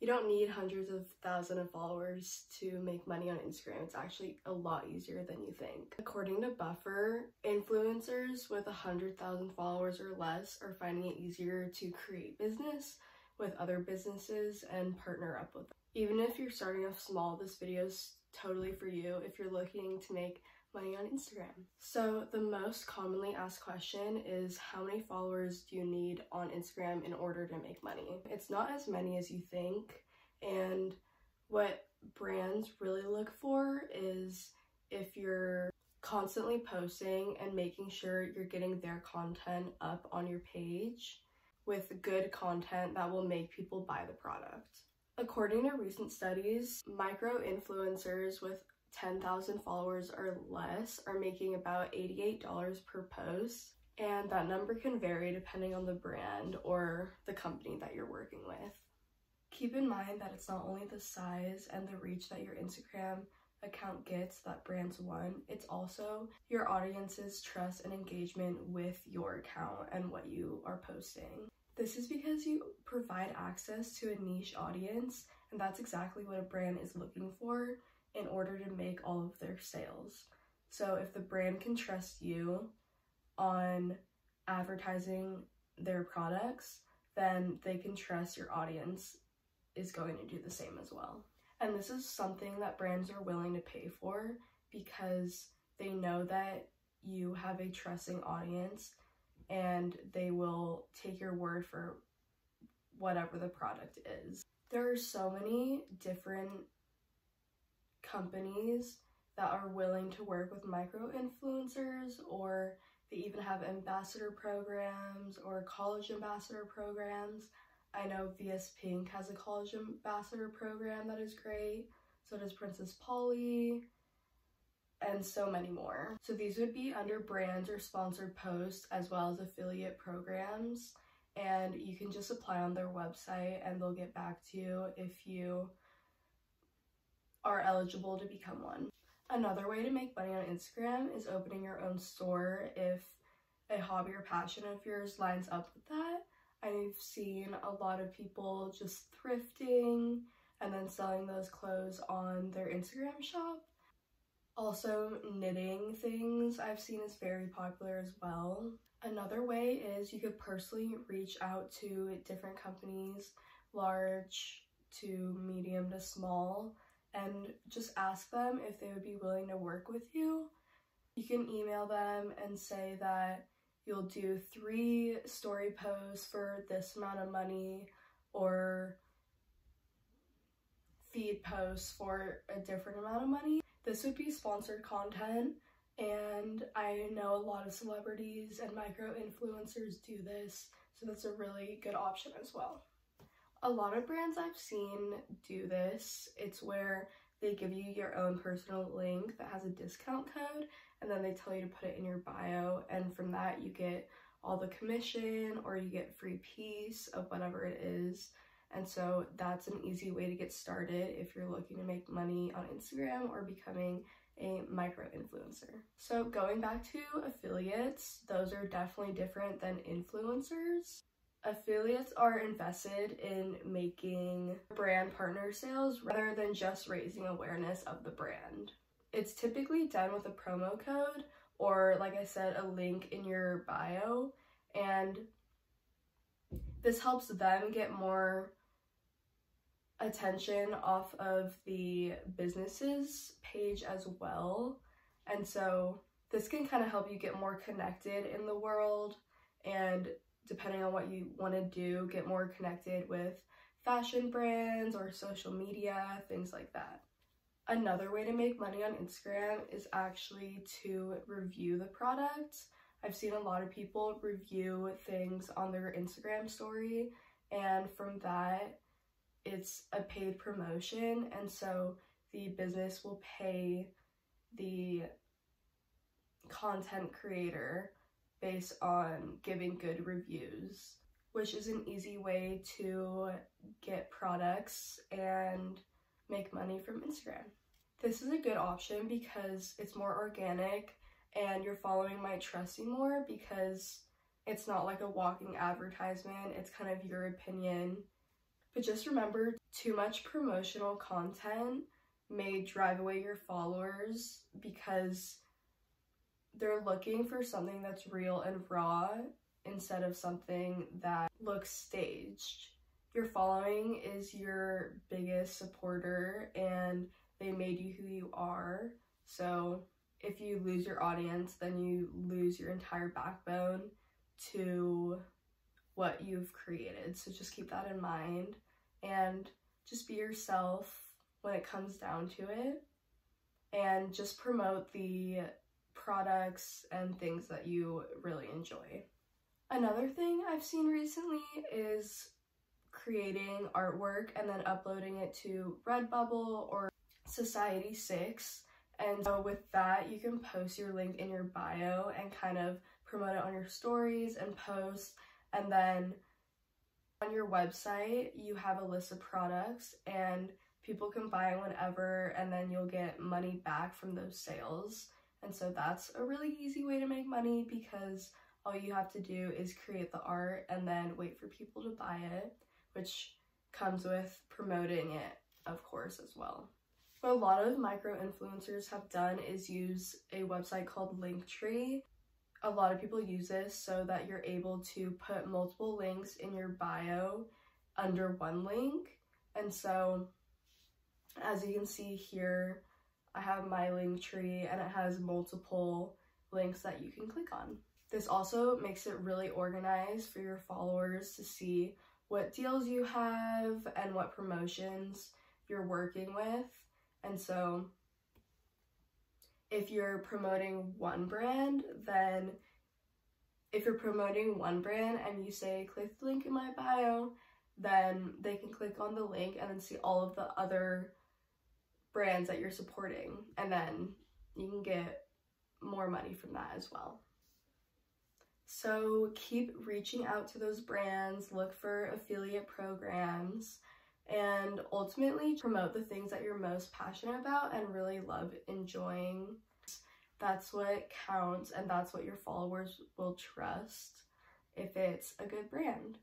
You don't need hundreds of thousands of followers to make money on Instagram. It's actually a lot easier than you think. According to Buffer, influencers with 100,000 followers or less are finding it easier to create business with other businesses and partner up with them. Even if you're starting off small, this video is totally for you if you're looking to make money on Instagram. So the most commonly asked question is how many followers do you need on Instagram in order to make money? It's not as many as you think and what brands really look for is if you're constantly posting and making sure you're getting their content up on your page with good content that will make people buy the product. According to recent studies, micro influencers with 10,000 followers or less are making about $88 per post. And that number can vary depending on the brand or the company that you're working with. Keep in mind that it's not only the size and the reach that your Instagram account gets that brands want, it's also your audience's trust and engagement with your account and what you are posting. This is because you provide access to a niche audience, and that's exactly what a brand is looking for in order to make all of their sales. So if the brand can trust you on advertising their products, then they can trust your audience is going to do the same as well. And this is something that brands are willing to pay for because they know that you have a trusting audience and they will take your word for whatever the product is. There are so many different companies that are willing to work with micro influencers or they even have ambassador programs or college ambassador programs. I know VS Pink has a college ambassador program that is great. So does Princess Polly and so many more. So these would be under brands or sponsored posts as well as affiliate programs and you can just apply on their website and they'll get back to you if you are eligible to become one. Another way to make money on Instagram is opening your own store if a hobby or passion of yours lines up with that. I've seen a lot of people just thrifting and then selling those clothes on their Instagram shop. Also, knitting things I've seen is very popular as well. Another way is you could personally reach out to different companies, large to medium to small, and just ask them if they would be willing to work with you. You can email them and say that you'll do three story posts for this amount of money or feed posts for a different amount of money. This would be sponsored content and I know a lot of celebrities and micro influencers do this, so that's a really good option as well a lot of brands I've seen do this. It's where they give you your own personal link that has a discount code and then they tell you to put it in your bio and from that you get all the commission or you get free piece of whatever it is. And so that's an easy way to get started if you're looking to make money on Instagram or becoming a micro influencer. So going back to affiliates, those are definitely different than influencers. Affiliates are invested in making brand partner sales rather than just raising awareness of the brand. It's typically done with a promo code or, like I said, a link in your bio, and this helps them get more attention off of the business's page as well. And so this can kind of help you get more connected in the world and depending on what you want to do, get more connected with fashion brands or social media, things like that. Another way to make money on Instagram is actually to review the product. I've seen a lot of people review things on their Instagram story, and from that, it's a paid promotion, and so the business will pay the content creator based on giving good reviews, which is an easy way to get products and make money from Instagram. This is a good option because it's more organic and your following might trust you more because it's not like a walking advertisement, it's kind of your opinion But just remember too much promotional content may drive away your followers because they're looking for something that's real and raw instead of something that looks staged. Your following is your biggest supporter and they made you who you are. So if you lose your audience, then you lose your entire backbone to what you've created. So just keep that in mind and just be yourself when it comes down to it and just promote the products and things that you really enjoy. Another thing I've seen recently is creating artwork and then uploading it to Redbubble or Society6. And so with that, you can post your link in your bio and kind of promote it on your stories and posts. And then on your website, you have a list of products and people can buy whenever and then you'll get money back from those sales. And so that's a really easy way to make money because all you have to do is create the art and then wait for people to buy it, which comes with promoting it, of course, as well. What a lot of micro influencers have done is use a website called Linktree. A lot of people use this so that you're able to put multiple links in your bio under one link. And so, as you can see here, I have my Linktree and it has multiple links that you can click on. This also makes it really organized for your followers to see what deals you have and what promotions you're working with. And so if you're promoting one brand, then if you're promoting one brand and you say click the link in my bio, then they can click on the link and then see all of the other brands that you're supporting and then you can get more money from that as well. So keep reaching out to those brands, look for affiliate programs, and ultimately promote the things that you're most passionate about and really love enjoying. That's what counts and that's what your followers will trust if it's a good brand.